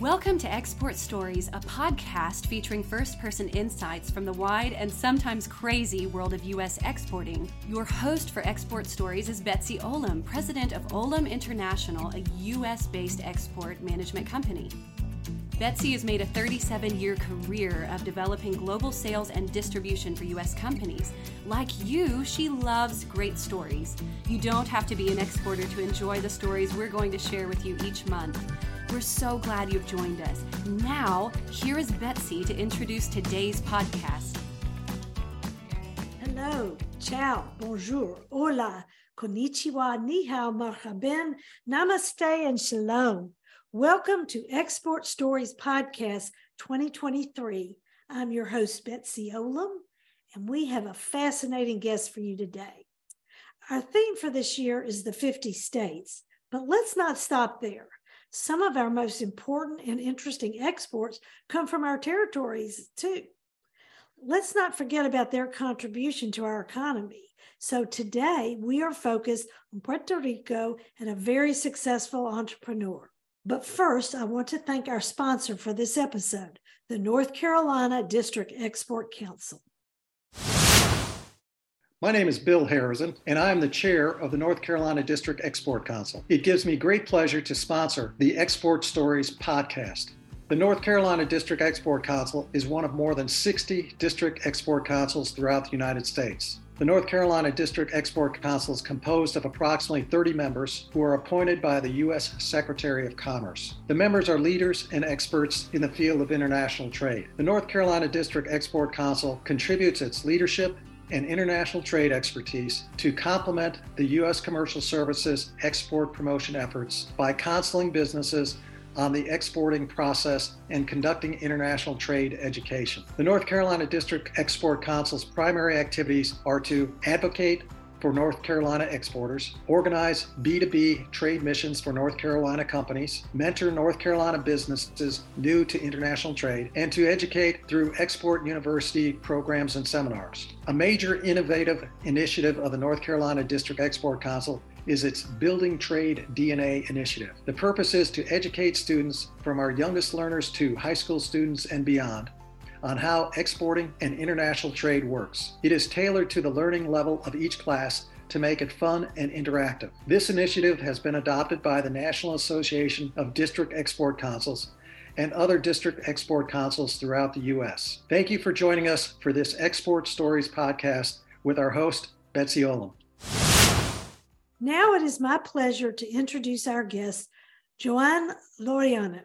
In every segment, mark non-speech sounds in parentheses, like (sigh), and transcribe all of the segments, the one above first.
Welcome to Export Stories, a podcast featuring first person insights from the wide and sometimes crazy world of U.S. exporting. Your host for Export Stories is Betsy Olam, president of Olam International, a U.S. based export management company. Betsy has made a 37 year career of developing global sales and distribution for U.S. companies. Like you, she loves great stories. You don't have to be an exporter to enjoy the stories we're going to share with you each month. We're so glad you've joined us. Now, here is Betsy to introduce today's podcast. Hello, ciao, bonjour, hola, konnichiwa, ni hao, marhaban, namaste, and shalom. Welcome to Export Stories Podcast 2023. I'm your host, Betsy Olam, and we have a fascinating guest for you today. Our theme for this year is the 50 states, but let's not stop there. Some of our most important and interesting exports come from our territories, too. Let's not forget about their contribution to our economy. So today we are focused on Puerto Rico and a very successful entrepreneur. But first, I want to thank our sponsor for this episode, the North Carolina District Export Council. My name is Bill Harrison, and I am the chair of the North Carolina District Export Council. It gives me great pleasure to sponsor the Export Stories podcast. The North Carolina District Export Council is one of more than 60 district export councils throughout the United States. The North Carolina District Export Council is composed of approximately 30 members who are appointed by the U.S. Secretary of Commerce. The members are leaders and experts in the field of international trade. The North Carolina District Export Council contributes its leadership and international trade expertise to complement the U.S. Commercial Services export promotion efforts by counseling businesses on the exporting process and conducting international trade education. The North Carolina District Export Council's primary activities are to advocate for North Carolina exporters, organize B2B trade missions for North Carolina companies, mentor North Carolina businesses new to international trade, and to educate through export university programs and seminars. A major innovative initiative of the North Carolina District Export Council is its Building Trade DNA initiative. The purpose is to educate students from our youngest learners to high school students and beyond on how exporting and international trade works. It is tailored to the learning level of each class to make it fun and interactive. This initiative has been adopted by the National Association of District Export Councils and other district export councils throughout the U.S. Thank you for joining us for this Export Stories podcast with our host, Betsy Olam. Now it is my pleasure to introduce our guest, Joan Laureano.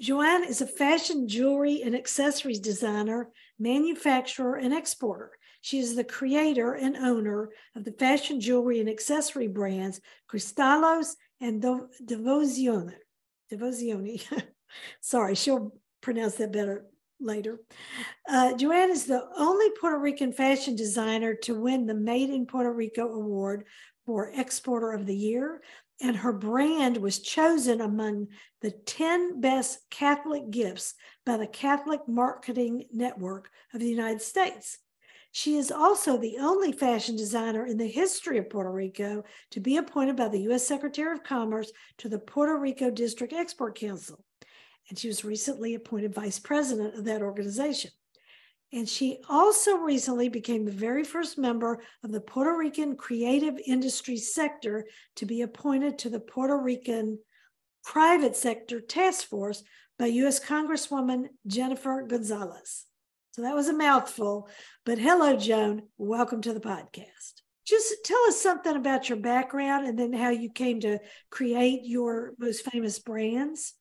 Joan is a fashion jewelry and accessories designer, manufacturer, and exporter. She is the creator and owner of the fashion jewelry and accessory brands Krystalos and Devozione. Devozione. (laughs) Sorry, she'll pronounce that better later. Uh, Joan is the only Puerto Rican fashion designer to win the Made in Puerto Rico award for Exporter of the Year, and her brand was chosen among the 10 best Catholic gifts by the Catholic Marketing Network of the United States. She is also the only fashion designer in the history of Puerto Rico to be appointed by the U.S. Secretary of Commerce to the Puerto Rico District Export Council. And she was recently appointed vice president of that organization. And she also recently became the very first member of the Puerto Rican creative industry sector to be appointed to the Puerto Rican private sector task force by US Congresswoman Jennifer Gonzalez. So that was a mouthful, but hello, Joan. Welcome to the podcast. Just tell us something about your background and then how you came to create your most famous brands.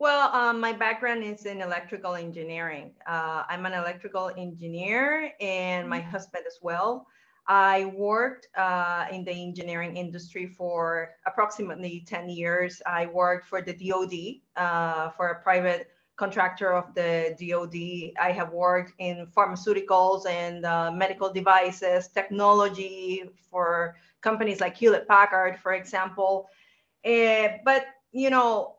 Well, um, my background is in electrical engineering. Uh, I'm an electrical engineer and my mm-hmm. husband as well. I worked uh, in the engineering industry for approximately 10 years. I worked for the DoD, uh, for a private contractor of the DoD. I have worked in pharmaceuticals and uh, medical devices, technology for companies like Hewlett Packard, for example. Uh, but, you know,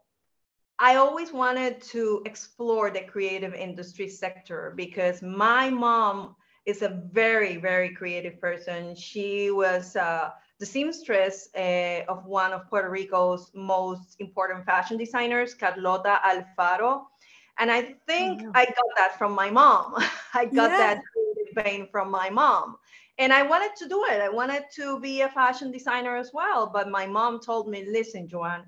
I always wanted to explore the creative industry sector because my mom is a very, very creative person. She was uh, the seamstress uh, of one of Puerto Rico's most important fashion designers, Carlota Alfaro. And I think oh, I got that from my mom. (laughs) I got yeah. that vein from my mom. And I wanted to do it. I wanted to be a fashion designer as well. But my mom told me, listen, Joan,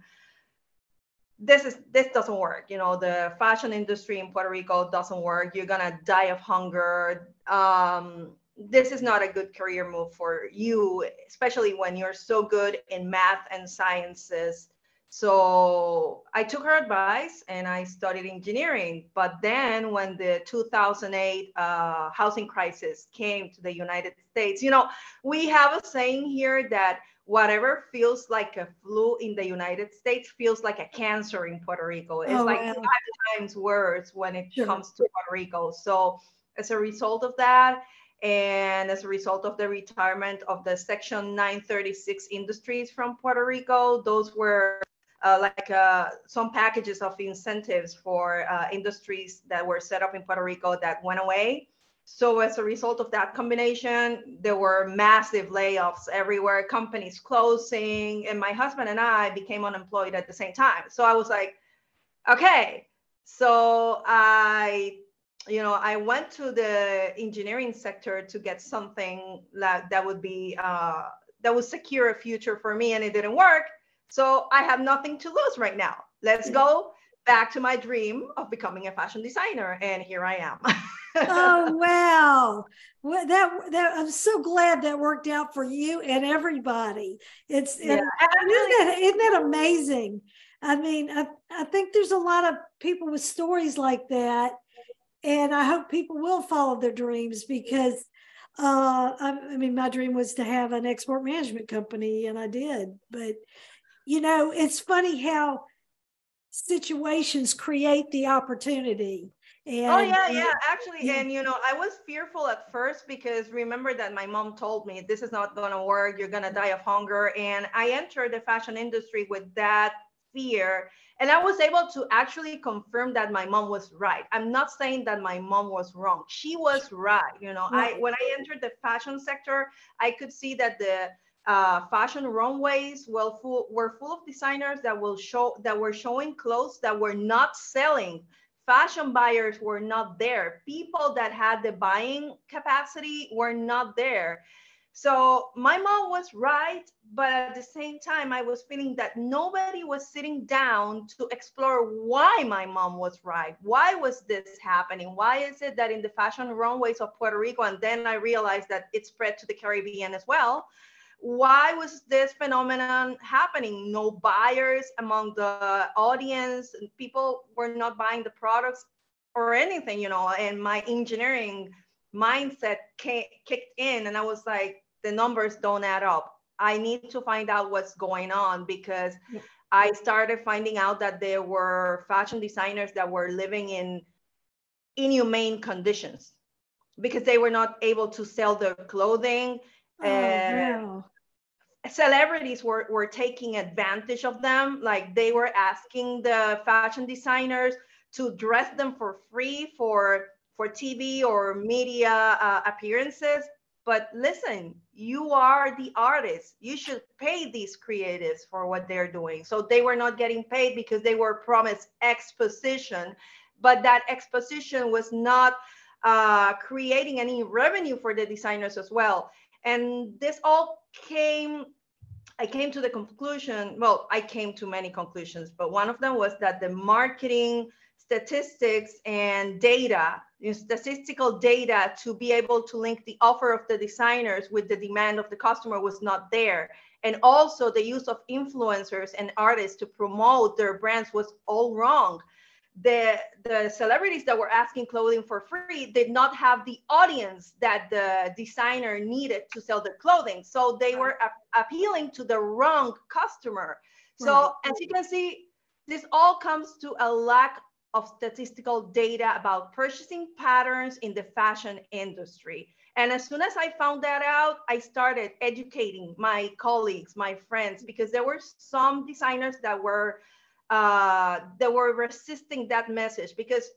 this is this doesn't work. You know, the fashion industry in Puerto Rico doesn't work. You're gonna die of hunger. Um, this is not a good career move for you, especially when you're so good in math and sciences. So I took her advice and I studied engineering. But then when the 2008 uh, housing crisis came to the United States, you know, we have a saying here that whatever feels like a flu in the United States feels like a cancer in Puerto Rico. It's oh, like wow. five times worse when it sure. comes to Puerto Rico. So as a result of that, and as a result of the retirement of the Section 936 industries from Puerto Rico, those were uh, like uh, some packages of incentives for uh, industries that were set up in Puerto Rico that went away. So as a result of that combination, there were massive layoffs everywhere, companies closing, and my husband and I became unemployed at the same time. So I was like, okay. So I you know, I went to the engineering sector to get something that, that would be, uh, that would secure a future for me and it didn't work. So I have nothing to lose right now. Let's go back to my dream of becoming a fashion designer. And here I am. (laughs) oh, (laughs) wow. Well, that, that I'm so glad that worked out for you and everybody. It's, yeah, isn't, that, isn't that amazing? I mean, I, I think there's a lot of people with stories like that and I hope people will follow their dreams because uh, I, I, mean, my dream was to have an export management company, and I did. But you know, it's funny how situations create the opportunity. And, oh yeah, yeah, actually, and you know, I was fearful at first because remember that my mom told me this is not going to work. You're going to die of hunger, and I entered the fashion industry with that fear and I was able to actually confirm that my mom was right. I'm not saying that my mom was wrong. She was right. You know. I when I entered the fashion sector, I could see that the uh, fashion runways well full, were full of designers that will show that were showing clothes that were not selling. Fashion buyers were not there. People that had the buying capacity were not there. So my mom was right, but at the same time, I was feeling that nobody was sitting down to explore why my mom was right. Why was this happening? Why is it that in the fashion runways of Puerto Rico, and then I realized that it spread to the Caribbean as well, why was this phenomenon happening? No buyers among the audience, people were not buying the products or anything, you know, and my engineering mindset came, kicked in and I was like, the numbers don't add up. I need to find out what's going on because I started finding out that there were fashion designers that were living in inhumane conditions because they were not able to sell their clothing. Oh, uh, Celebrities were, were taking advantage of them. Like they were asking the fashion designers to dress them for free for, for TV or media uh, appearances but listen, you are the artist. You should pay these creatives for what they're doing. So they were not getting paid because they were promised exposition, but that exposition was not uh, creating any revenue for the designers as well. And this all came, I came to the conclusion, well, I came to many conclusions, but one of them was that the marketing statistics and data, statistical data to be able to link the offer of the designers with the demand of the customer was not there. And also the use of influencers and artists to promote their brands was all wrong. The, the celebrities that were asking clothing for free did not have the audience that the designer needed to sell their clothing. So they were a- appealing to the wrong customer. So as you can see, this all comes to a lack of statistical data about purchasing patterns in the fashion industry. And as soon as I found that out, I started educating my colleagues, my friends, because there were some designers that were uh, that were resisting that message because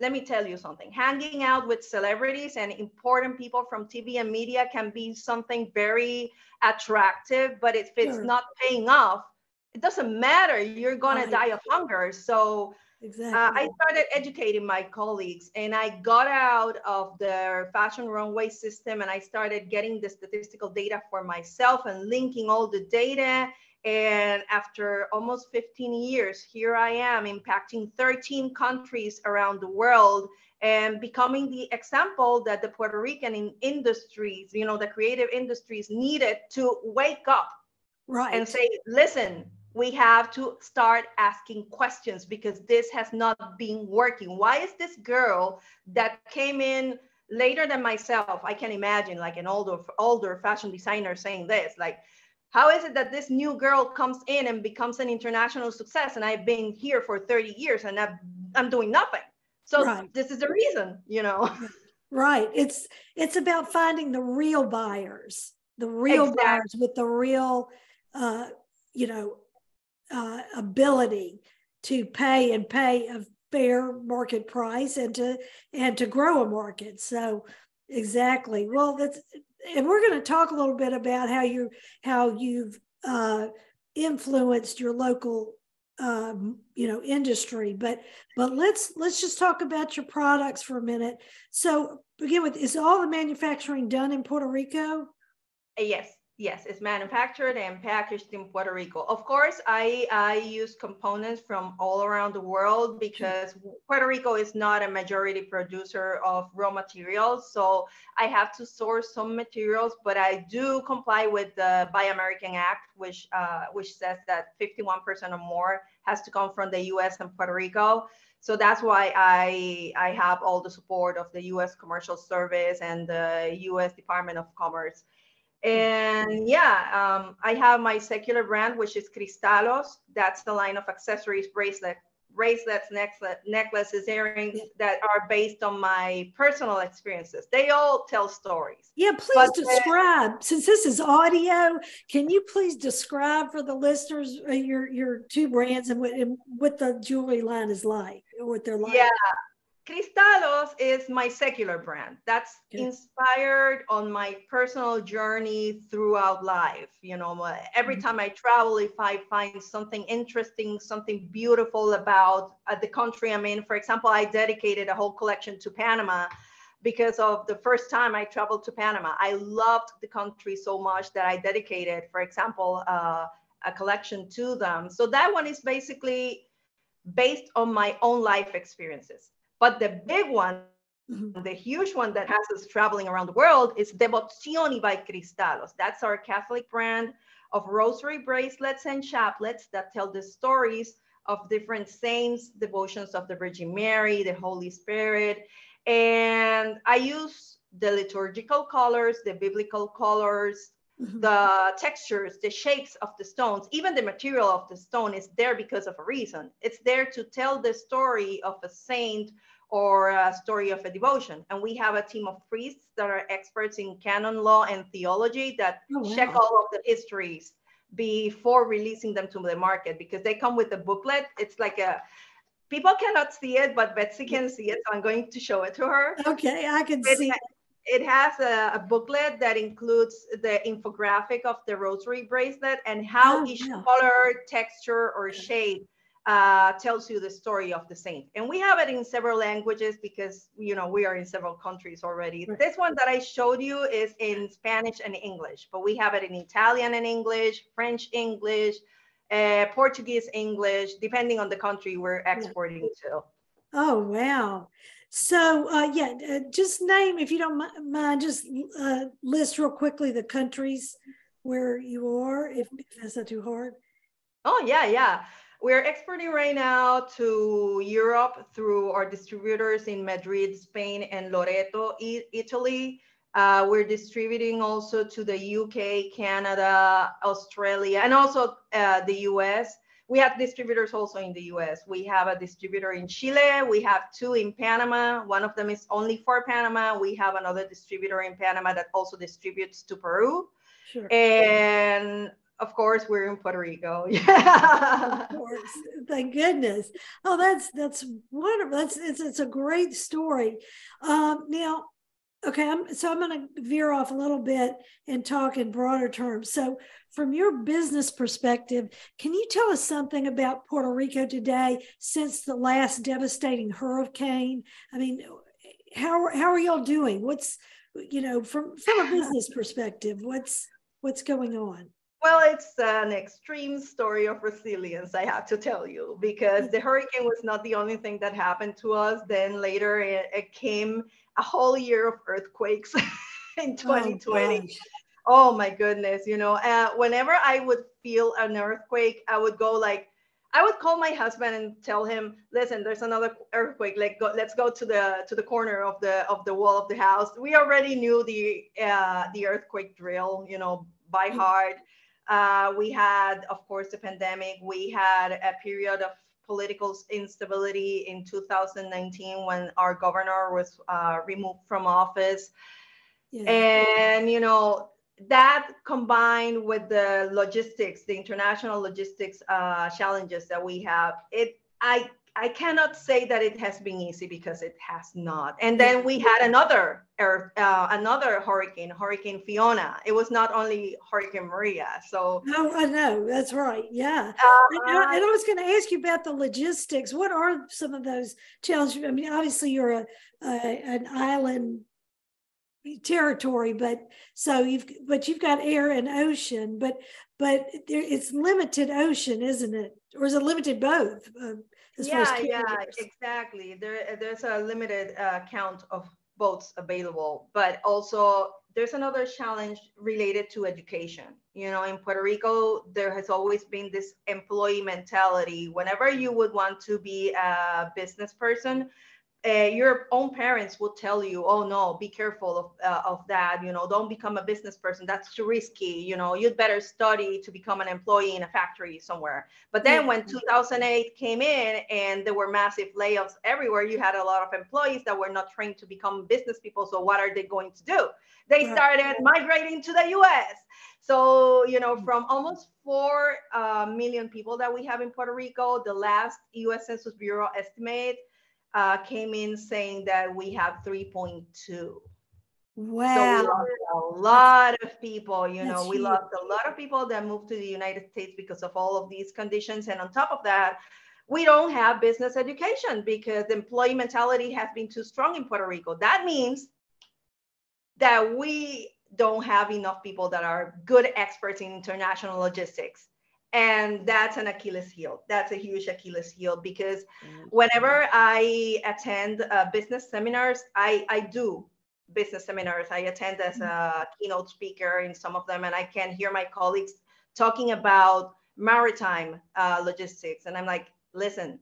let me tell you something hanging out with celebrities and important people from tv and media can be something very attractive but if it's sure. not paying off it doesn't matter you're going to die of hunger so Exactly. Uh, I started educating my colleagues and I got out of the fashion runway system and I started getting the statistical data for myself and linking all the data. And after almost 15 years, here I am impacting 13 countries around the world and becoming the example that the Puerto Rican in industries, you know, the creative industries needed to wake up right. and say, listen, we have to start asking questions because this has not been working. Why is this girl that came in later than myself? I can imagine like an older older fashion designer saying this, like, how is it that this new girl comes in and becomes an international success and I've been here for 30 years and I've, I'm doing nothing? So right. this is the reason, you know. Right. It's it's about finding the real buyers, the real exactly. buyers with the real uh, you know uh, ability to pay and pay a fair market price and to and to grow a market. So exactly. Well, that's and we're going to talk a little bit about how you how you've uh, influenced your local um, you know industry but but let's let's just talk about your products for a minute. So begin with is all the manufacturing done in puerto rico? Yes Yes, it's manufactured and packaged in Puerto Rico. Of course, I, I use components from all around the world because Puerto Rico is not a majority producer of raw materials. So I have to source some materials, but I do comply with the Buy American Act, which, uh, which says that 51% or more has to come from the US and Puerto Rico. So that's why I, I have all the support of the US Commercial Service and the US Department of Commerce. And yeah, um, I have my secular brand, which is Krystalos. That's the line of accessories, bracelet, bracelets, necklace, necklaces, earrings that are based on my personal experiences. They all tell stories. Yeah, please but describe. Then, since this is audio, can you please describe for the listeners uh, your your two brands and what, and what the jewelry line is like, or what they're like? Yeah. Krystalos is my secular brand. That's okay. inspired on my personal journey throughout life. You know, every mm-hmm. time I travel, if I find something interesting, something beautiful about uh, the country I'm in, for example, I dedicated a whole collection to Panama because of the first time I traveled to Panama. I loved the country so much that I dedicated, for example, uh, a collection to them. So that one is basically based on my own life experiences. But the big one, the huge one that has us traveling around the world is Devozioni by Krystalos. That's our Catholic brand of rosary bracelets and chaplets that tell the stories of different saints, devotions of the Virgin Mary, the Holy Spirit. And I use the liturgical colors, the biblical colors. The (laughs) textures, the shapes of the stones, even the material of the stone is there because of a reason. It's there to tell the story of a saint or a story of a devotion. And we have a team of priests that are experts in canon law and theology that oh, wow. check all of the histories before releasing them to the market because they come with a booklet. It's like a people cannot see it, but Betsy can see it. So I'm going to show it to her. Okay, I can it, see. It has a, a, booklet that includes the infographic of the rosary bracelet and how oh, each yeah. color, texture, or shape uh, tells you the story of the saint. And we have it in several languages because, you know, we are in several countries already. Right. This one that I showed you is in Spanish and English, but we have it in Italian and English, French, English, uh, Portuguese, English, depending on the country we're exporting yeah. to. Oh, wow. So, uh, yeah, uh, just name, if you don't mind, just uh, list real quickly the countries where you are, if, if that's not too hard. Oh, yeah, yeah. We're exporting right now to Europe through our distributors in Madrid, Spain, and Loreto, Italy. Uh, we're distributing also to the UK, Canada, Australia, and also uh, the US. We have distributors also in the US. We have a distributor in Chile. We have two in Panama. One of them is only for Panama. We have another distributor in Panama that also distributes to Peru. Sure. And of course, we're in Puerto Rico. Yeah. (laughs) of course. Thank goodness. Oh, that's that's wonderful. That's it's it's a great story. Um, now, okay, I'm so I'm going to veer off a little bit and talk in broader terms. So, from your business perspective, can you tell us something about Puerto Rico today since the last devastating hurricane? I mean, how how are y'all doing? What's you know from from a business (laughs) perspective, what's what's going on? Well, it's an extreme story of resilience, I have to tell you, because the hurricane was not the only thing that happened to us. Then later it, it came a whole year of earthquakes (laughs) in 2020. Oh, oh, my goodness. You know, uh, whenever I would feel an earthquake, I would go like, I would call my husband and tell him, "Listen, there's another earthquake. Like, go, let's go to the to the corner of the of the wall of the house." We already knew the uh, the earthquake drill, you know, by mm. heart. Uh, we had, of course, the pandemic. We had a period of political instability in 2019 when our governor was uh, removed from office. Yeah. And, you know, that combined with the logistics, the international logistics uh, challenges that we have, it I I cannot say that it has been easy because it has not. And then we had another earth, uh, another hurricane, Hurricane Fiona. It was not only Hurricane Maria. So no, I know that's right. Yeah, uh, and, I, and, I was going to ask you about the logistics. What are some of those challenges? I mean, obviously you're a, a an island territory, but so you've but you've got air and ocean, but but there, it's limited ocean, isn't it? Or is it limited both? Uh, yeah, yeah, exactly. There, there's a limited uh, count of boats available, but also there's another challenge related to education. You know, in Puerto Rico, there has always been this employee mentality. Whenever you would want to be a business person, uh, your own parents will tell you, oh no, be careful of, uh, of that. You know, don't become a business person. That's too risky. You know, you'd better study to become an employee in a factory somewhere. But then when 2008 came in and there were massive layoffs everywhere, you had a lot of employees that were not trained to become business people. So what are they going to do? They started migrating to the US. So, you know, from almost 4 uh, million people that we have in Puerto Rico, the last US Census Bureau estimate uh, came in saying that we have 3.2. Wow. So a lot of people, you know, we lost a lot of people that moved to the United States because of all of these conditions. And on top of that, we don't have business education because the employee mentality has been too strong in Puerto Rico. That means that we don't have enough people that are good experts in international logistics and that's an achilles heel. That's a huge achilles heel because mm-hmm. whenever i attend uh, business seminars i i do business seminars. I attend as a keynote speaker in some of them and i can hear my colleagues talking about maritime uh, logistics. And i'm like listen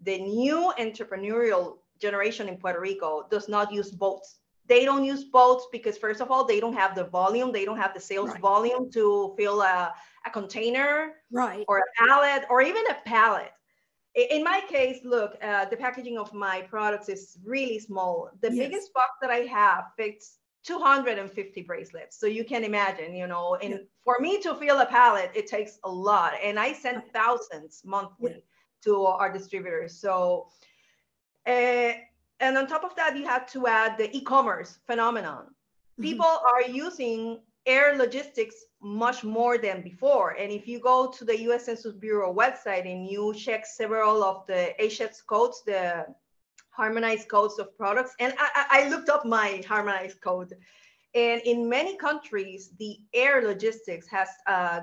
the new entrepreneurial generation in puerto rico does not use boats they don't use boats because first of all they don't have the volume they don't have the sales right. volume to fill a a container right or a pallet or even a pallet in my case look uh, the packaging of my products is really small the yes. biggest box that i have fits 250 bracelets so you can imagine you know and yeah. for me to fill a pallet it takes a lot and i send thousands monthly yeah. to our distributors so uh, and on top of that you have to add the e-commerce phenomenon mm-hmm. people are using air logistics much more than before. And if you go to the US Census Bureau website and you check several of the HS codes, the harmonized codes of products, and I, I looked up my harmonized code. And in many countries, the air logistics has uh,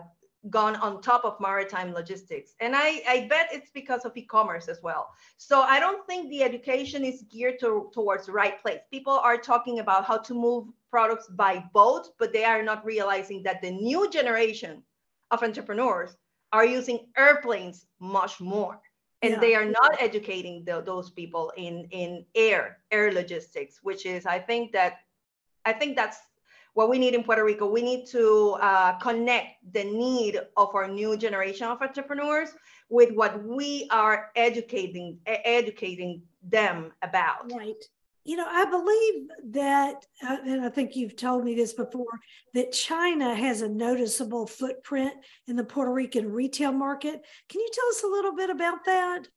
gone on top of maritime logistics. And I, I bet it's because of e-commerce as well. So I don't think the education is geared to, towards the right place. People are talking about how to move products by boat, but they are not realizing that the new generation of entrepreneurs are using airplanes much more. And yeah. they are not educating the, those people in, in air, air logistics, which is, I think that, I think that's what we need in Puerto Rico. We need to uh, connect the need of our new generation of entrepreneurs with what we are educating educating them about. Right. you know, I believe that, uh, and I think you've told me this before, that China has a noticeable footprint in the Puerto Rican retail market. Can you tell us a little bit about that?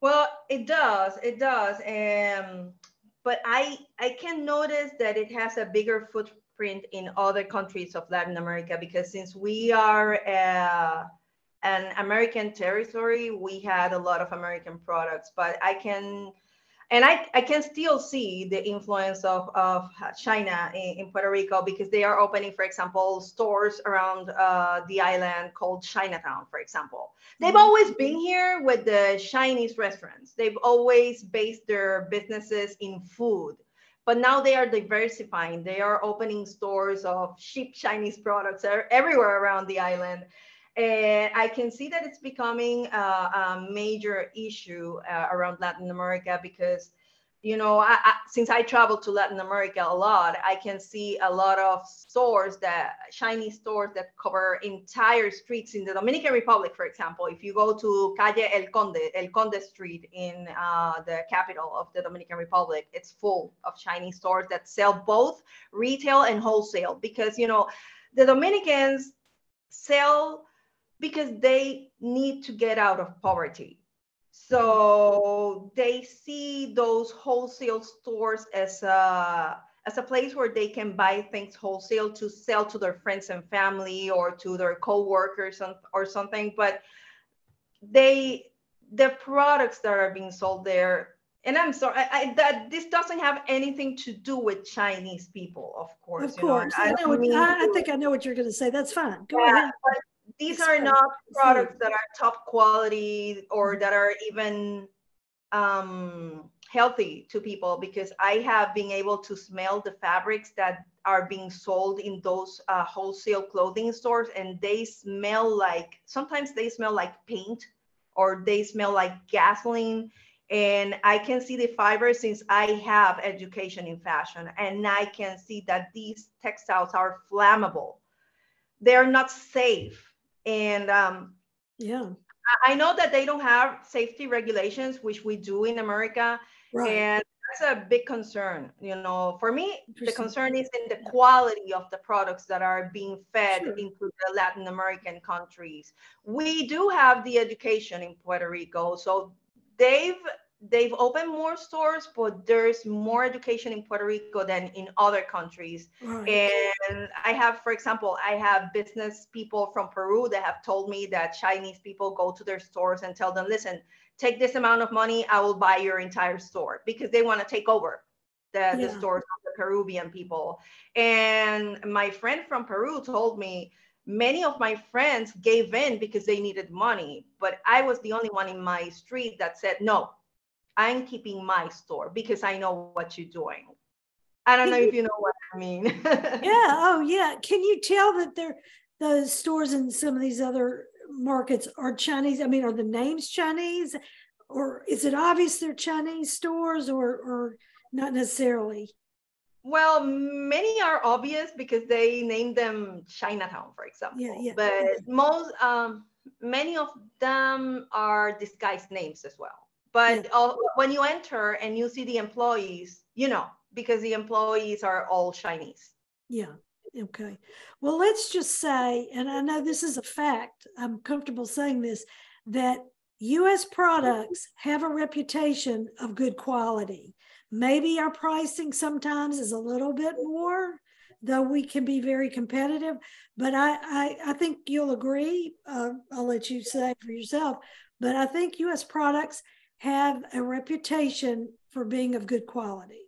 Well, it does. It does. Um, but I I can notice that it has a bigger footprint in other countries of Latin America because since we are uh, an American territory, we had a lot of American products. But I can and I, I can still see the influence of, of China in, in Puerto Rico because they are opening, for example, stores around uh, the island called Chinatown, for example. They've mm-hmm. always been here with the Chinese restaurants. They've always based their businesses in food. But now they are diversifying. They are opening stores of cheap Chinese products everywhere around the island and I can see that it's becoming a, a major issue uh, around Latin America because, you know, I, I, since I travel to Latin America a lot, I can see a lot of stores that Chinese stores that cover entire streets in the Dominican Republic, for example. If you go to Calle El Conde, El Conde Street in uh, the capital of the Dominican Republic, it's full of Chinese stores that sell both retail and wholesale because, you know, the Dominicans sell because they need to get out of poverty. So mm-hmm. they see those wholesale stores as a as a place where they can buy things wholesale to sell to their friends and family or to their co-workers or something. But they the products that are being sold there and I'm sorry, I, I, that this doesn't have anything to do with Chinese people, of course. Of course, know, I, I, know what, I, think I know what you're going to say. That's fine. Go yeah, ahead. These are not products that are top quality or that are even um, healthy to people because I have been able to smell the fabrics that are being sold in those uh, wholesale clothing stores and they smell like sometimes they smell like paint or they smell like gasoline and I can see the fiber since I have education in fashion and I can see that these textiles are flammable. They're not safe and um, yeah, I know that they don't have safety regulations, which we do in America. Right. And that's a big concern. You know, for me, the concern is in the quality of the products that are being fed sure. into the Latin American countries. We do have the education in Puerto Rico, so they've they've opened more stores, but there's more education in Puerto Rico than in other countries. Right. And I have, for example, I have business people from Peru that have told me that Chinese people go to their stores and tell them, listen, take this amount of money, I will buy your entire store because they want to take over the, yeah. the stores of the Peruvian people. And my friend from Peru told me, many of my friends gave in because they needed money but i was the only one in my street that said no I'm keeping my store because I know what you're doing. I don't know if you know what I mean. (laughs) yeah. Oh, yeah. Can you tell that they're the stores in some of these other markets are Chinese? I mean, are the names Chinese, or is it obvious they're Chinese stores, or or not necessarily? Well, many are obvious because they name them Chinatown, for example. Yeah, yeah. But most, um, many of them are disguised names as well. But uh, when you enter and you see the employees, you know, because the employees are all Chinese. Yeah. Okay. Well, let's just say, and I know this is a fact, I'm comfortable saying this, that US products have a reputation of good quality. Maybe our pricing sometimes is a little bit more, though we can be very competitive. But I, I, I think you'll agree. Uh, I'll let you say for yourself. But I think US products have a reputation for being of good quality.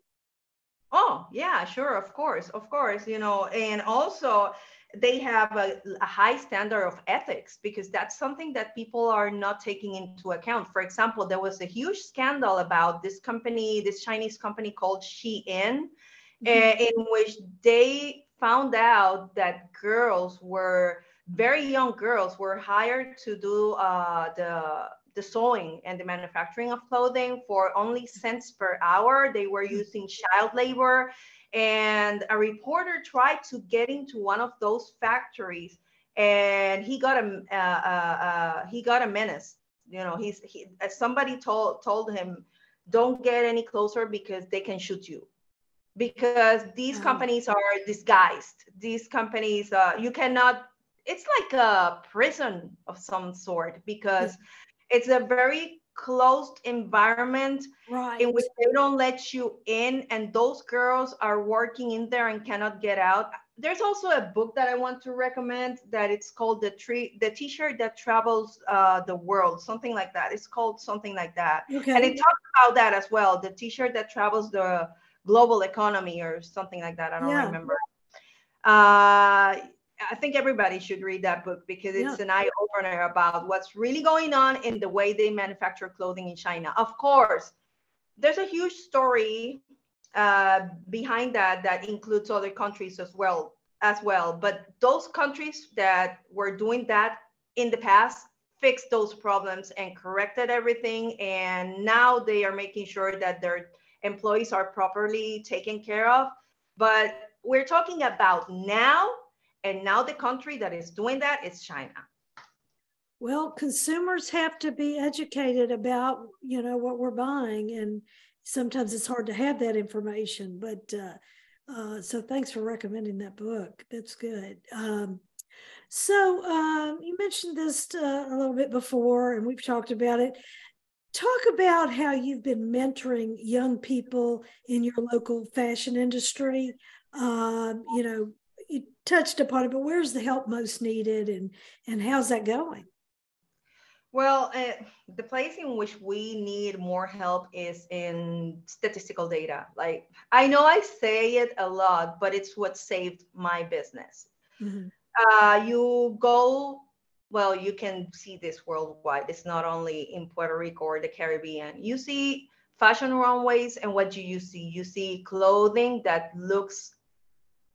Oh, yeah, sure, of course, of course, you know, and also they have a, a, high standard of ethics because that's something that people are not taking into account. For example, there was a huge scandal about this company, this Chinese company called Shein, mm-hmm. uh, in which they found out that girls were very young girls were hired to do uh, the the sewing and the manufacturing of clothing for only cents per hour. They were mm. using child labor. And a reporter tried to get into one of those factories and he got a uh, uh, uh, he got a menace. You know, he's he, somebody told told him don't get any closer because they can shoot you because these companies are disguised these companies uh, you cannot it's like a prison of some sort because (laughs) it's a very closed environment right. in which they don't let you in and those girls are working in there and cannot get out there's also a book that i want to recommend that it's called the tree the t-shirt that travels uh, the world something like that it's called something like that okay. and it talks about that as well the t-shirt that travels the global economy or something like that i don't Yeah. remember uh, I think everybody should read that book because it's Yeah. an eye opener about what's really going on in the way they manufacture clothing in China. Of course, there's a huge story uh, behind that that includes other countries as well as well. But those countries that were doing that in the past fixed those problems and corrected everything, and now they are making sure that their employees are properly taken care of. But we're talking about now and now the country that is doing that is China. Well, consumers have to be educated about, you know, what we're buying, and sometimes it's hard to have that information. But uh, uh, so, thanks for recommending that book. That's good. Um, so, um, you mentioned this uh, a little bit before, and we've talked about it. Talk about how you've been mentoring young people in your local fashion industry. Um, you know, you touched upon it, but where's the help most needed, and and how's that going? Well, uh, the place in which we need more help is in statistical data. Like, I know I say it a lot, but it's what saved my business. Mm-hmm. Uh, you go, well, you can see this worldwide. It's not only in Puerto Rico or the Caribbean. You see fashion runways, and what do you see? You see clothing that looks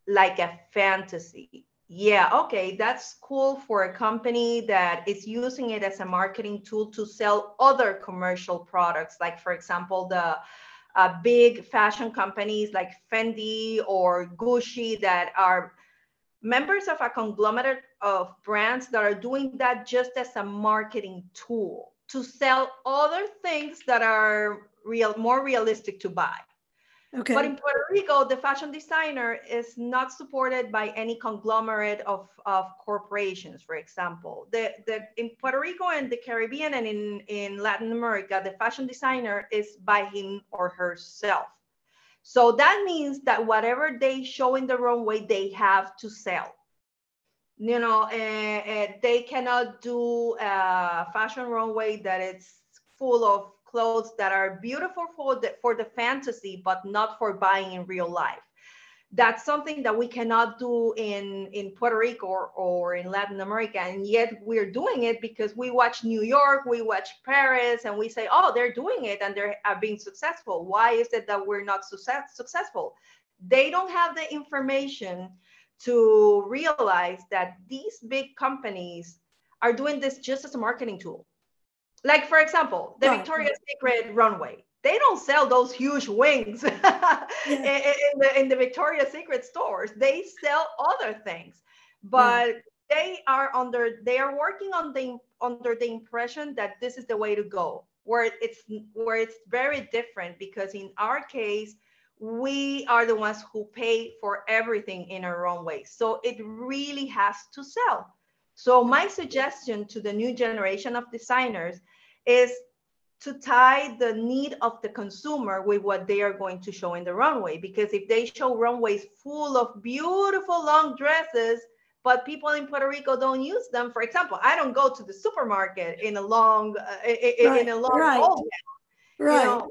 like a fantasy yeah, okay, that's cool for a company that is using it as a marketing tool to sell other commercial products, like, for example, the uh, big fashion companies like Fendi or Gucci that are members of a conglomerate of brands that are doing that just as a marketing tool to sell other things that are real more realistic to buy. Okay. But in Puerto Rico, the fashion designer is not supported by any conglomerate of, of corporations, for example. The, the, in Puerto Rico and the Caribbean and in, in Latin America, the fashion designer is by him or herself. So that means that whatever they show in the runway, they have to sell. You know, uh, uh, they cannot do a fashion runway that is full of clothes that are beautiful for the for the fantasy but not for buying in real life. That's something that we cannot do in in puerto rico or, or in latin america and yet we're doing it because we watch new york we watch paris and we say oh they're doing it and they're being successful. Why is it that we're not success, successful? They don't have the information to realize that these big companies are doing this just as a marketing tool like for example, the Right. Victoria's Secret runway. They don't sell those huge wings (laughs) in, in the in the Victoria's Secret stores. They sell other things, but mm. they are under they are working on the under the impression that this is the way to go. Where it's where it's very different because in our case we are the ones who pay for everything in our own way. So it really has to sell. So my suggestion to the new generation of designers is to tie the need of the consumer with what they are going to show in the runway. Because if they show runways full of beautiful long dresses, but people in Puerto Rico don't use them, for example, I don't go to the supermarket in a long uh, in, Right, in a long right. ball right. you know?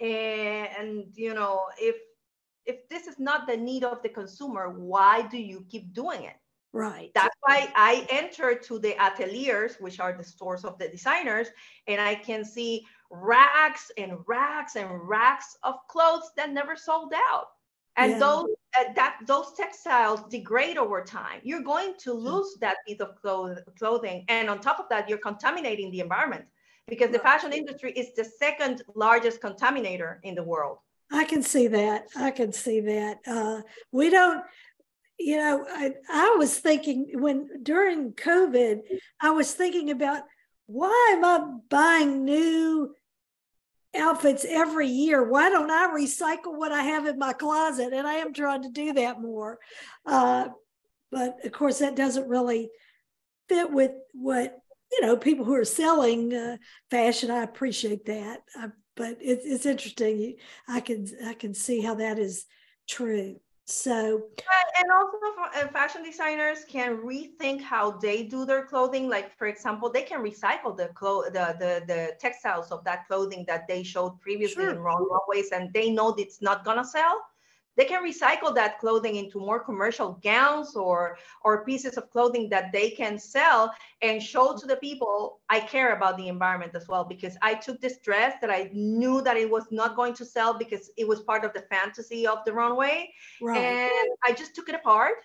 And, and you know, if if this is not the need of the consumer, why do you keep doing it? Right. That's why I enter to the ateliers, which are the stores of the designers, and I can see racks and racks and racks of clothes that never sold out. And Yeah. those uh, that those textiles degrade over time. You're going to lose that piece of cloth- clothing, and on top of that, you're contaminating the environment because the fashion industry is the second largest contaminator in the world. I can see that. I can see that. Uh, we don't, you know, I, I was thinking when during COVID, I was thinking about why am I buying new outfits every year. Why don't I recycle what I have in my closet? And I am trying to do that more. Uh, but of course, that doesn't really fit with what you know people who are selling uh, fashion. I appreciate that, uh, but it, it's interesting. I can I can see how that is true. So, and also uh, fashion designers can rethink how they do their clothing. Like, for example, they can recycle the clo- the, the the textiles of that clothing that they showed previously sure. in runways, and they know it's not gonna sell they can recycle that clothing into more commercial gowns or or pieces of clothing that they can sell and show to the people i care about the environment as well because i took this dress that i knew that it was not going to sell because it was part of the fantasy of the runway right. and i just took it apart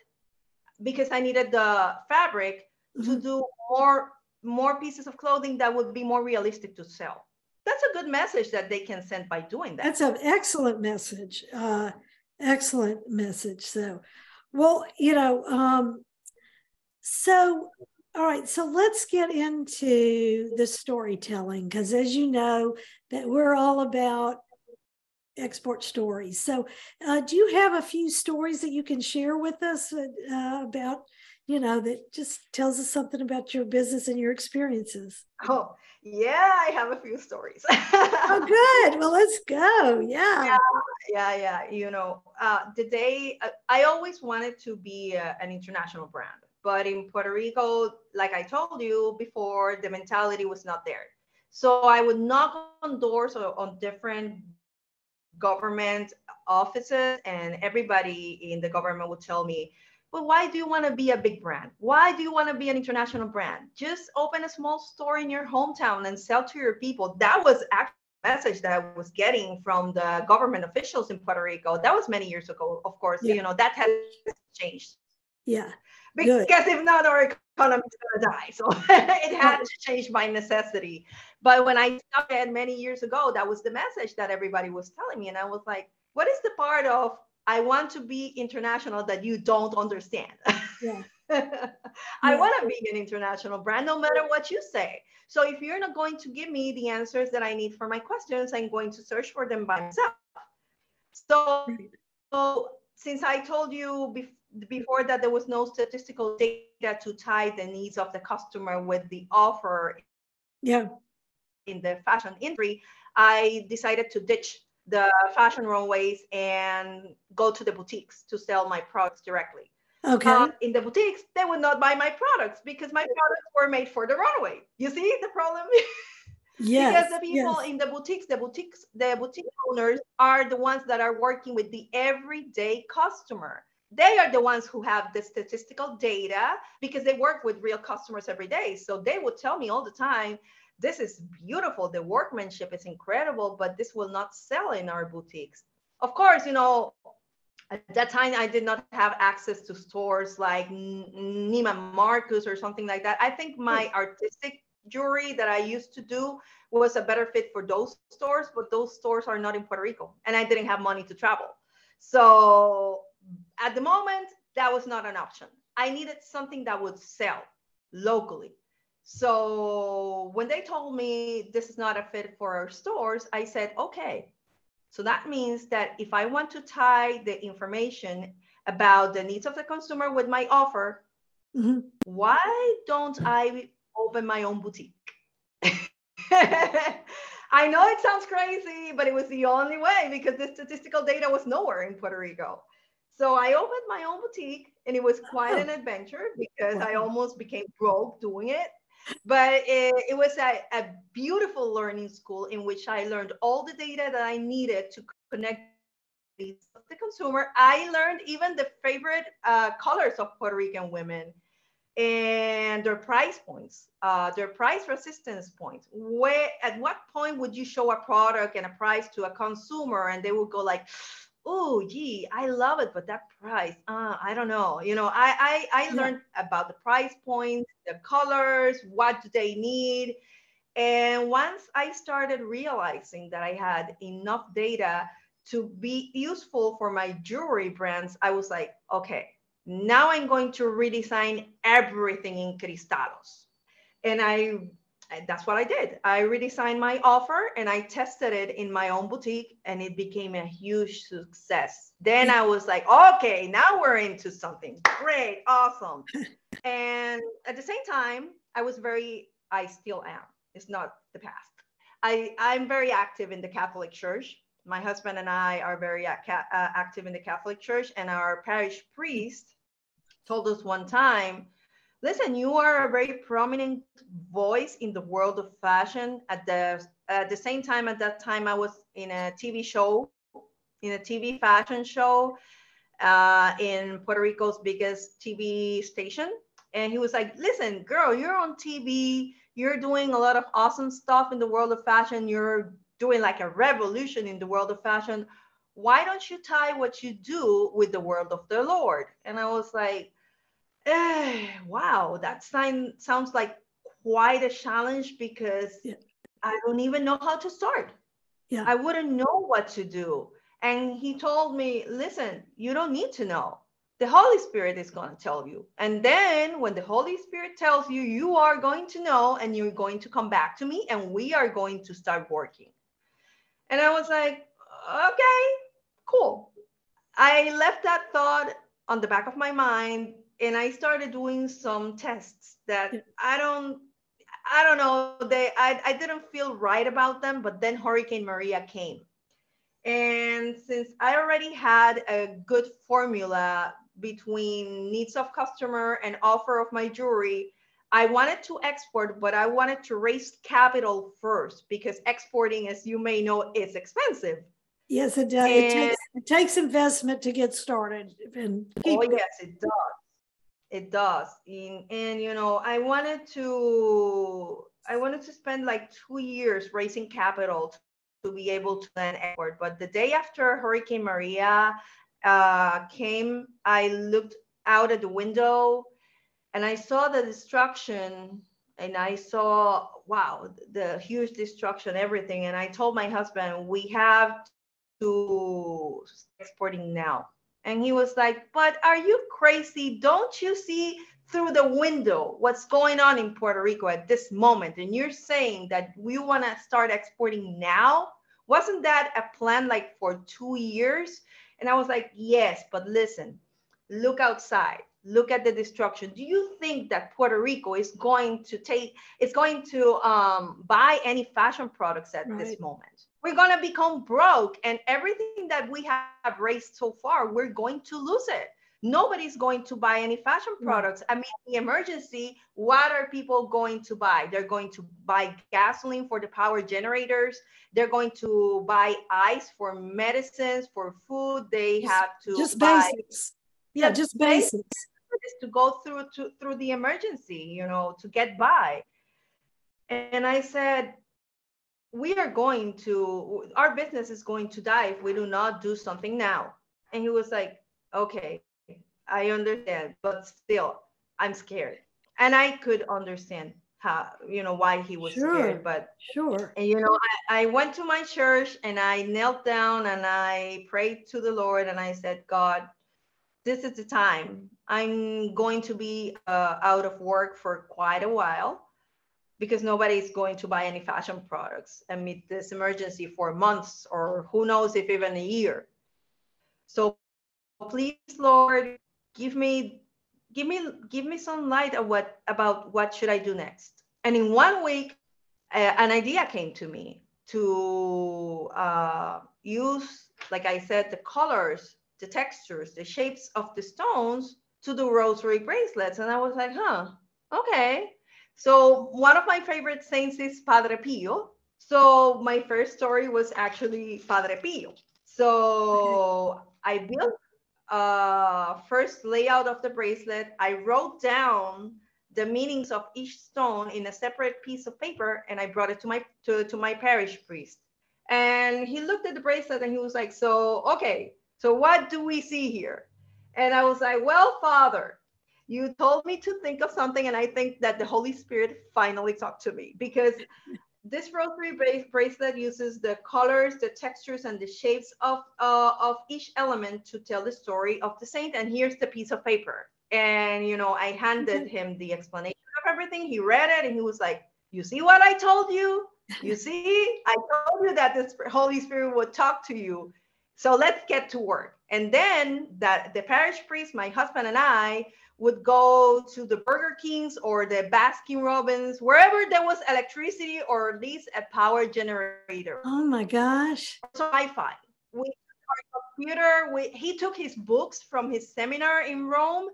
because i needed the fabric mm-hmm. to do more more pieces of clothing that would be more realistic to sell that's a good message that they can send by doing that. That's an excellent message. Uh, excellent message. So, well, you know, um, so all right, so let's get into the storytelling because, as you know, that we're all about export stories. So, uh, do you have a few stories that you can share with us uh, about, you know, that just tells us something about your business and your experiences? Oh, yeah, I have a few stories. oh, (laughs) good. Well, let's go. Yeah. Yeah, yeah. yeah. You know, uh, the day uh, I always wanted to be uh, an international brand, but in Puerto Rico, like I told you before, the mentality was not there. So I would knock on doors or on different government offices, and everybody in the government would tell me, but why do you want to be a big brand? Why do you want to be an international brand? Just open a small store in your hometown and sell to your people. That was actually message that I was getting from the government officials in Puerto Rico. That was many years ago, of course. Yeah. You know, that has changed. Yeah. Because Good. if not, our economy is going to die. So (laughs) it had to change by necessity. But when I started many years ago, that was the message that everybody was telling me. And I was like, what is the part of I want to be international that you don't understand. Yeah. (laughs) I want to be an international brand no matter what you say. So if you're not going to give me the answers that I need for my questions, I'm going to search for them by myself. So, so since I told you before that there was no statistical data to tie the needs of the customer with the offer yeah. in the fashion industry, I decided to ditch the fashion runways and go to the boutiques to sell my products directly. Okay. Uh, in the boutiques, they would not buy my products because my products were made for the runway. You see the problem? (laughs) yes. because the people yes. in the boutiques, the boutiques, the boutique owners are the ones that are working with the everyday customer. They are the ones who have the statistical data because they work with real customers every day. So they would tell me all the time, this is beautiful. The workmanship is incredible, but this will not sell in our boutiques. Of course, you know, at that time I did not have access to stores like Neiman Marcus or something like that. I think my artistic jewelry that I used to do was a better fit for those stores, but those stores are not in Puerto Rico and I didn't have money to travel. So at the moment, that was not an option. I needed something that would sell locally. So when they told me this is not a fit for our stores, I said, okay. So that means that if I want to tie the information about the needs of the consumer with my offer, mm-hmm. why don't I open my own boutique? (laughs) I know it sounds crazy, but it was the only way because the statistical data was nowhere in Puerto Rico. So I opened my own boutique and it was quite an adventure because I almost became broke doing it but it, it was a, a, beautiful learning school in which I learned all the data that I needed to connect the consumer. I learned even the favorite uh, colors of Puerto Rican women and their price points, uh, their price resistance points. Where at what point would you show a product and a price to a consumer and they would go like, oh gee i love it but that price uh, i don't know you know i i, I learned about the price points the colors what do they need and once i started realizing that i had enough data to be useful for my jewelry brands i was like okay now i'm going to redesign everything in Krystalos and i that's what I did. I redesigned my offer and I tested it in my own boutique and it became a huge success. Then I was like, okay, now we're into something great, awesome. And at the same time, I was very, I still am. It's not the past. I, I'm very active in the Catholic Church. My husband and I are very uh, active in the Catholic Church, and our parish priest told us one time listen, you are a very prominent voice in the world of fashion. At the at the same time, at that time, I was in a TV show, in a TV fashion show, uh, in Puerto Rico's biggest TV station. And he was like, listen, girl, you're on TV. You're doing a lot of awesome stuff in the world of fashion. You're doing like a revolution in the world of fashion. Why don't you tie what you do with the world of the Lord? And I was like, eh, wow, that sign sounds like quite a challenge because yeah. I don't even know how to start. Yeah. I wouldn't know what to do. And he told me, listen, you don't need to know. The Holy Spirit is going to tell you. And then when the Holy Spirit tells you, you are going to know and you're going to come back to me and we are going to start working. And I was like, okay, cool. I left that thought on the back of my mind and I started doing some tests that I don't I don't know they I, I didn't feel right about them but then Hurricane Maria came and since I already had a good formula between needs of customer and offer of my jewelry I wanted to export but I wanted to raise capital first because exporting as you may know is expensive Yes, it does. it takes, it takes investment to get started. And oh, yes, it does it does and, and you know i wanted to i wanted to spend like two years raising capital to be able to then export but the day after hurricane maria uh, came i looked out at the window and i saw the destruction and i saw wow the huge destruction everything and i told my husband we have to exporting now and he was like, But are you crazy? Don't you see through the window what's going on in Puerto Rico at this moment? And you're saying that we want to start exporting now? Wasn't that a plan like for two years? And I was like, Yes, but listen, look outside. Look at the destruction. Do you think that Puerto Rico is going to take, is going to um, buy any fashion products at right. this moment? we're going to become broke and everything that we have raised so far we're going to lose it nobody's going to buy any fashion products. I mean the emergency what are people going to buy? They're going to buy gasoline for the power generators. They're going to buy ice for medicines for food. They just, have to just buy, basics. Yeah just basics, basics to go through to, through the emergency you know to get by. And i said we are going to our business is going to die if we do not do something now. And he was like okay i understand but still i'm scared. And i could understand how you know why he was sure, scared but sure. and you know I, I went to my church and i knelt down and i prayed to the lord and i said god this is the time. I'm going to be uh, out of work for quite a while because nobody is going to buy any fashion products amid this emergency for months or who knows if even a year. So please, Lord, give me give me give me some light of what about what should I do next. And in one week, uh, an idea came to me to uh, use, like I said, the colors, the textures, the shapes of the stones to do rosary bracelets. And I was like, huh, okay so one of my favorite saints is Padre Pio. So my first story was actually Padre Pio. So (laughs) I built uh first layout of the bracelet. I wrote down the meanings of each stone in a separate piece of paper and I brought it to my to, to my parish priest. And he looked at the bracelet and he was like, so okay, so what do we see here? And I was like, well, father, you told me to think of something and i think that the holy spirit finally talked to me because this rosary bracelet uses the colors the textures and the shapes of uh, of each element to tell the story of the saint and here's the piece of paper and you know i handed him the explanation of everything he read it and he was like You see what I told you? You (laughs) see, I told you that this Holy Spirit would talk to you. So let's get to work. And then that the parish priest, my husband and I would go to the Burger Kings or the Baskin Robbins, wherever there was electricity or at least a power generator. Oh my gosh. So Wi-Fi. We our computer. We, he took his books from his seminar in Rome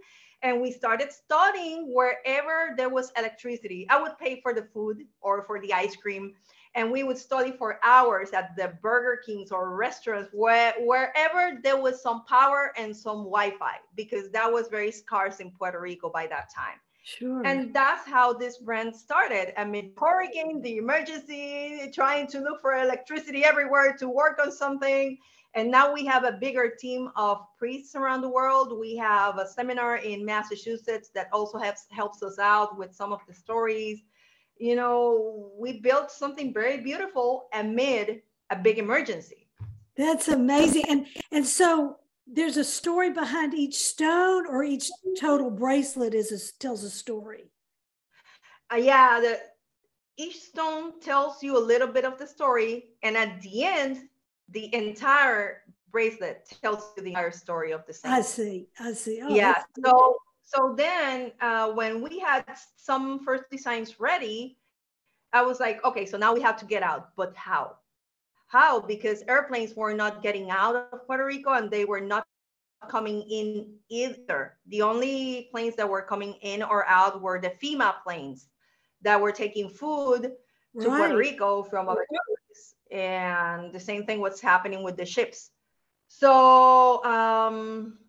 and we started studying wherever there was electricity. I would pay for the food or for the ice cream and we would study for hours at the Burger Kings or restaurants where wherever there was some power and some Wi-Fi because that was very scarce in Puerto Rico by that time. Sure. And that's how this brand started. I mean, hurricane, the emergency, trying to look for electricity everywhere to work on something. And now we have a bigger team of priests around the world. We have a seminar in Massachusetts that also helps helps us out with some of the stories you know, we built something very beautiful amid a big emergency. That's amazing. And and so there's a story behind each stone or each total bracelet is a, tells a story. Uh, yeah, the each stone tells you a little bit of the story and at the end the entire bracelet tells you the entire story of the saint. I see. I see. Oh, yeah. So so then uh, when we had some first designs ready, I was like, okay, so now we have to get out, but how? How? Because airplanes were not getting out of Puerto Rico and they were not coming in either. The only planes that were coming in or out were the FEMA planes that were taking food to right. Puerto Rico from other countries. And the same thing was happening with the ships. So um,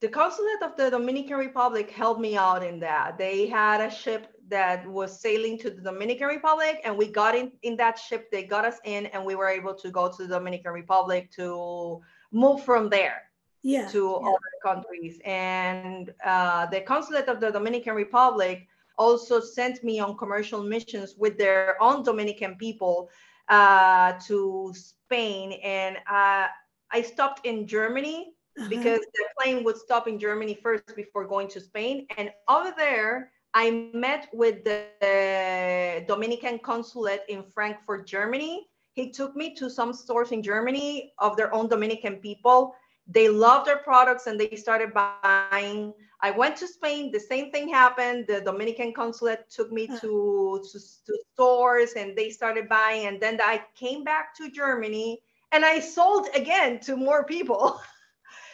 the consulate of the Dominican Republic helped me out in that. They had a ship that was sailing to the Dominican Republic, and we got in in that ship. They got us in, and we were able to go to the Dominican Republic to move from there yeah, to yeah. other countries. And uh, the consulate of the Dominican Republic also sent me on commercial missions with their own Dominican people uh, to Spain, and uh, I stopped in Germany uh-huh. because the plane would stop in Germany first before going to Spain. And over there, I met with the Dominican consulate in Frankfurt, Germany. He took me to some stores in Germany of their own Dominican people. They loved their products and they started buying. I went to Spain, the same thing happened. The Dominican consulate took me to, to, to stores and they started buying. And then I came back to Germany and I sold again to more people. (laughs)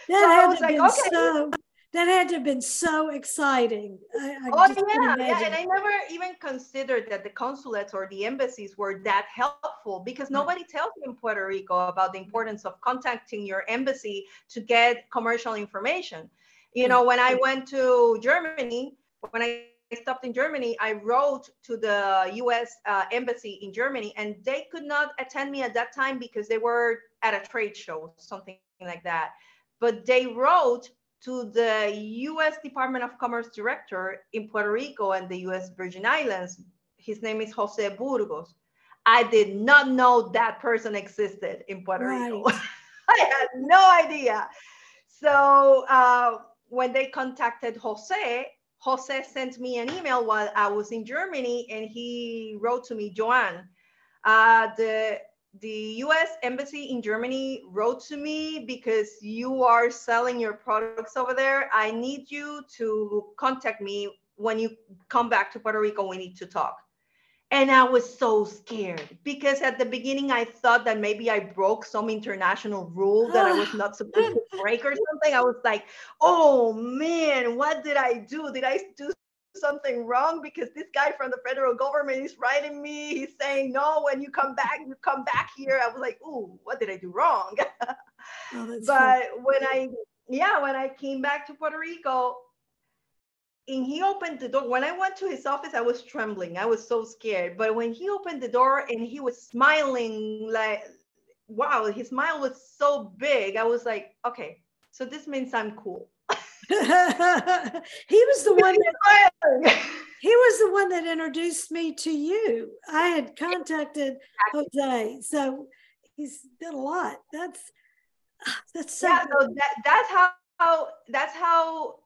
That so I was like, okay. So, that had to have been so exciting. I, I oh yeah, yeah, and I never even considered that the consulates or the embassies were that helpful because nobody tells you in Puerto Rico about the importance of contacting your embassy to get commercial information. You know, when I went to Germany, when I stopped in Germany, I wrote to the U.S. Uh, embassy in Germany, and they could not attend me at that time because they were at a trade show, something like that. But they wrote to the U.S. Department of Commerce director in Puerto Rico and the U.S. Virgin Islands. His name is Jose Burgos. I did not know that person existed in Puerto right. Rico. (laughs) I had no idea. So uh, when they contacted Jose, Jose sent me an email while I was in Germany, and he wrote to me, Joan, uh, the the US embassy in Germany wrote to me because you are selling your products over there. I need you to contact me when you come back to Puerto Rico. We need to talk. And I was so scared because at the beginning I thought that maybe I broke some international rule that I was not supposed to (sighs) break or something. I was like, oh man, what did I do? Did I do something wrong because this guy from the federal government is writing me. He's saying, no, when you come back, you come back here. I was like, ooh, what did I do wrong? (laughs) oh, but when I, yeah, when I came back to Puerto Rico, and he opened the door. When I went to his office, I was trembling. I was so scared. But when he opened the door and he was smiling, like, wow, his smile was so big. I was like, okay, so this means I'm cool. (laughs) he was the one that, he was the one that introduced me to you. I had contacted Jose, so he's done a lot. That's ah, that's so yeah. So that, that's how, how that's how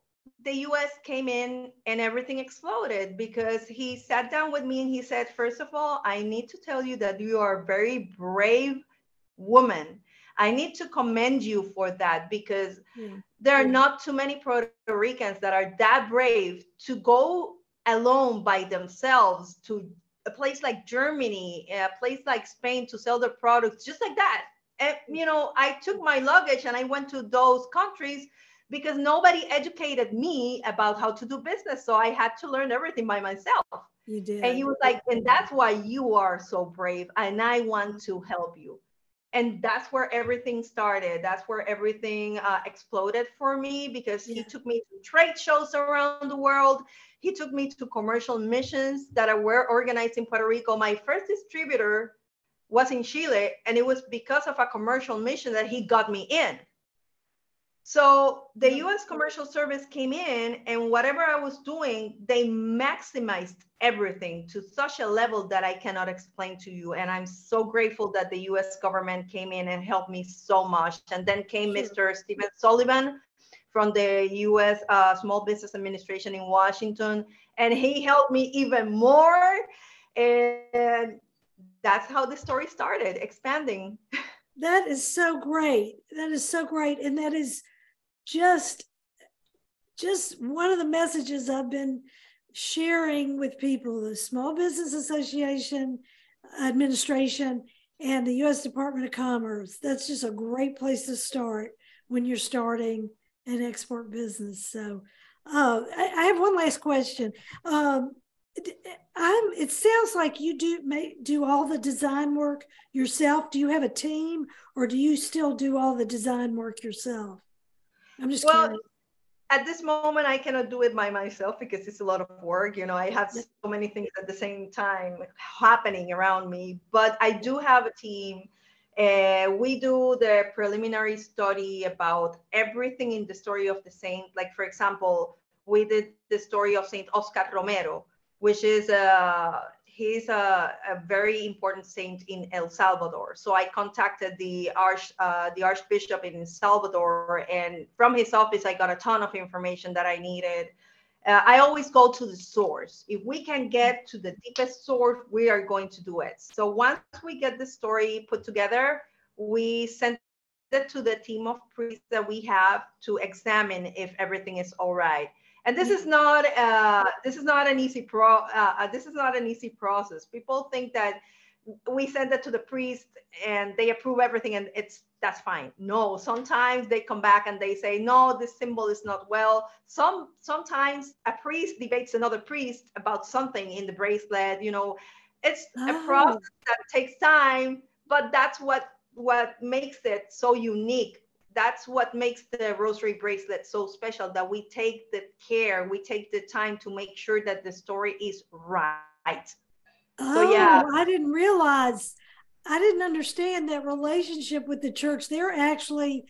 the US came in and everything exploded because he sat down with me and he said, First of all, I need to tell you that you are a very brave woman. I need to commend you for that because. There are not too many Puerto Ricans that are that brave to go alone by themselves to a place like Germany, a place like Spain to sell their products just like that. And, you know, I took my luggage and I went to those countries because nobody educated me about how to do business. So I had to learn everything by myself. You did. And he was like, and that's why you are so brave. And I want to help you. And that's where everything started. That's where everything uh, exploded for me because he took me to trade shows around the world. He took me to commercial missions that were organized in Puerto Rico. My first distributor was in Chile, and it was because of a commercial mission that he got me in. So the US Commercial Service came in, and whatever I was doing, they maximized everything to such a level that I cannot explain to you. And I'm so grateful that the US government came in and helped me so much. And then came Mr. Stephen Sullivan from the US uh, Small Business Administration in Washington, and he helped me even more. And that's how the story started, expanding. (laughs) That is so great. That is so great. And that is just just one of the messages I've been sharing with people the Small Business Association administration and the US Department of Commerce. That's just a great place to start when you're starting an export business. So uh, I, I, have one last question. Um, I'm, it sounds like you do make, do all the design work yourself. Do you have a team or do you still do all the design work yourself? I'm just well, curious. At this moment, I cannot do it by myself because it's a lot of work. You know, I have so many things at the same time happening around me. But I do have a team. Uh, we do the preliminary study about everything in the story of the saint. Like, for example, we did the story of Saint Oscar Romero, which is a he's a, a, very important saint in El Salvador. So I contacted the arch uh, the archbishop in Salvador, and from his office I got a ton of information that I needed. Uh, I always go to the source. If we can get to the deepest source, we are going to do it. So once we get the story put together, we send it to the team of priests that we have to examine if everything is all right and this is not uh, this is not an easy pro uh, uh, this is not an easy process. People think that we send it to the priest and they approve everything and it's that's fine. No sometimes they come back and they say no this symbol is not well. Some sometimes a priest debates another priest about something in the bracelet you know. It's oh. a process that takes time but that's what what makes it so unique that's what makes the rosary bracelet so special that we take the care we take the time to make sure that the story is right. Oh, so yeah. I didn't realize i didn't understand that relationship with the church. They're actually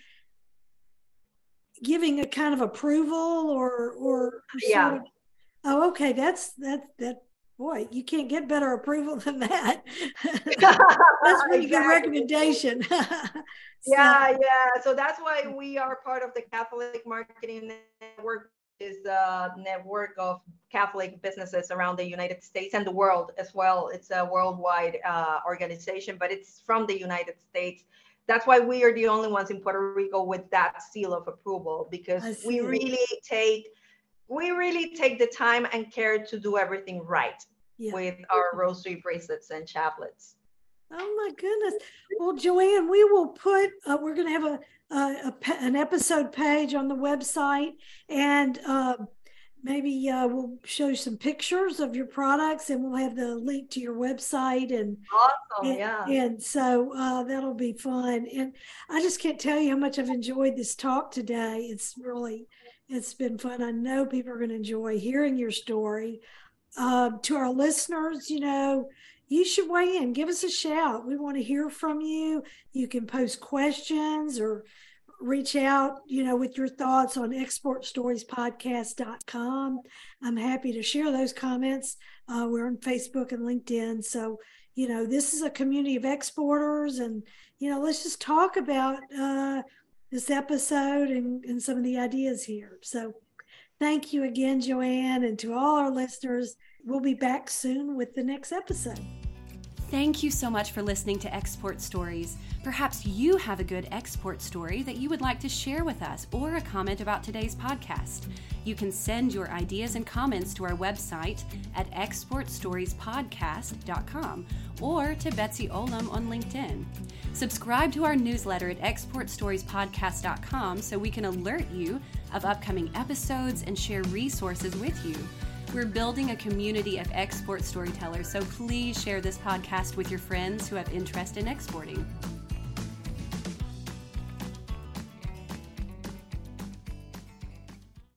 giving a kind of approval or or yeah. of, oh okay that's that that boy you can't get better approval than that (laughs) that's pretty exactly. good recommendation (laughs) yeah, yeah. So that's why we are part of the Catholic Marketing Network, is a network of Catholic businesses around the United States and the world as well. It's a worldwide uh, organization, but it's from the United States. That's why we are the only ones in Puerto Rico with that seal of approval because we really take we really take the time and care to do everything right yeah. with our rosary bracelets and chaplets. Oh my goodness. Well, Joan, we will put, uh, we're going to have a, a, a, an episode page on the website and uh, maybe uh, we'll show you some pictures of your products and we'll have the link to your website and awesome and, yeah and so uh, that'll be fun and i just can't tell you how much i've enjoyed this talk today it's really it's been fun i know people are going to enjoy hearing your story uh, to our listeners you know you should weigh in. Give us a shout. We want to hear from you. You can post questions or reach out, you know, with your thoughts on exportstoriespodcast.com. I'm happy to share those comments. Uh, we're on Facebook and LinkedIn. So, you know, this is a community of exporters and, you know, let's just talk about uh, this episode and, and some of the ideas here. So Thank you again, Joan, and to all our listeners. We'll be back soon with the next episode. Thank you so much for listening to Export Stories. Perhaps you have a good export story that you would like to share with us or a comment about today's podcast. You can send your ideas and comments to our website at exportstoriespodcast.com or to Betsy Olam on LinkedIn. Subscribe to our newsletter at exportstoriespodcast.com so we can alert you of upcoming episodes and share resources with you. We're building a community of export storytellers, so please share this podcast with your friends who have interest in exporting.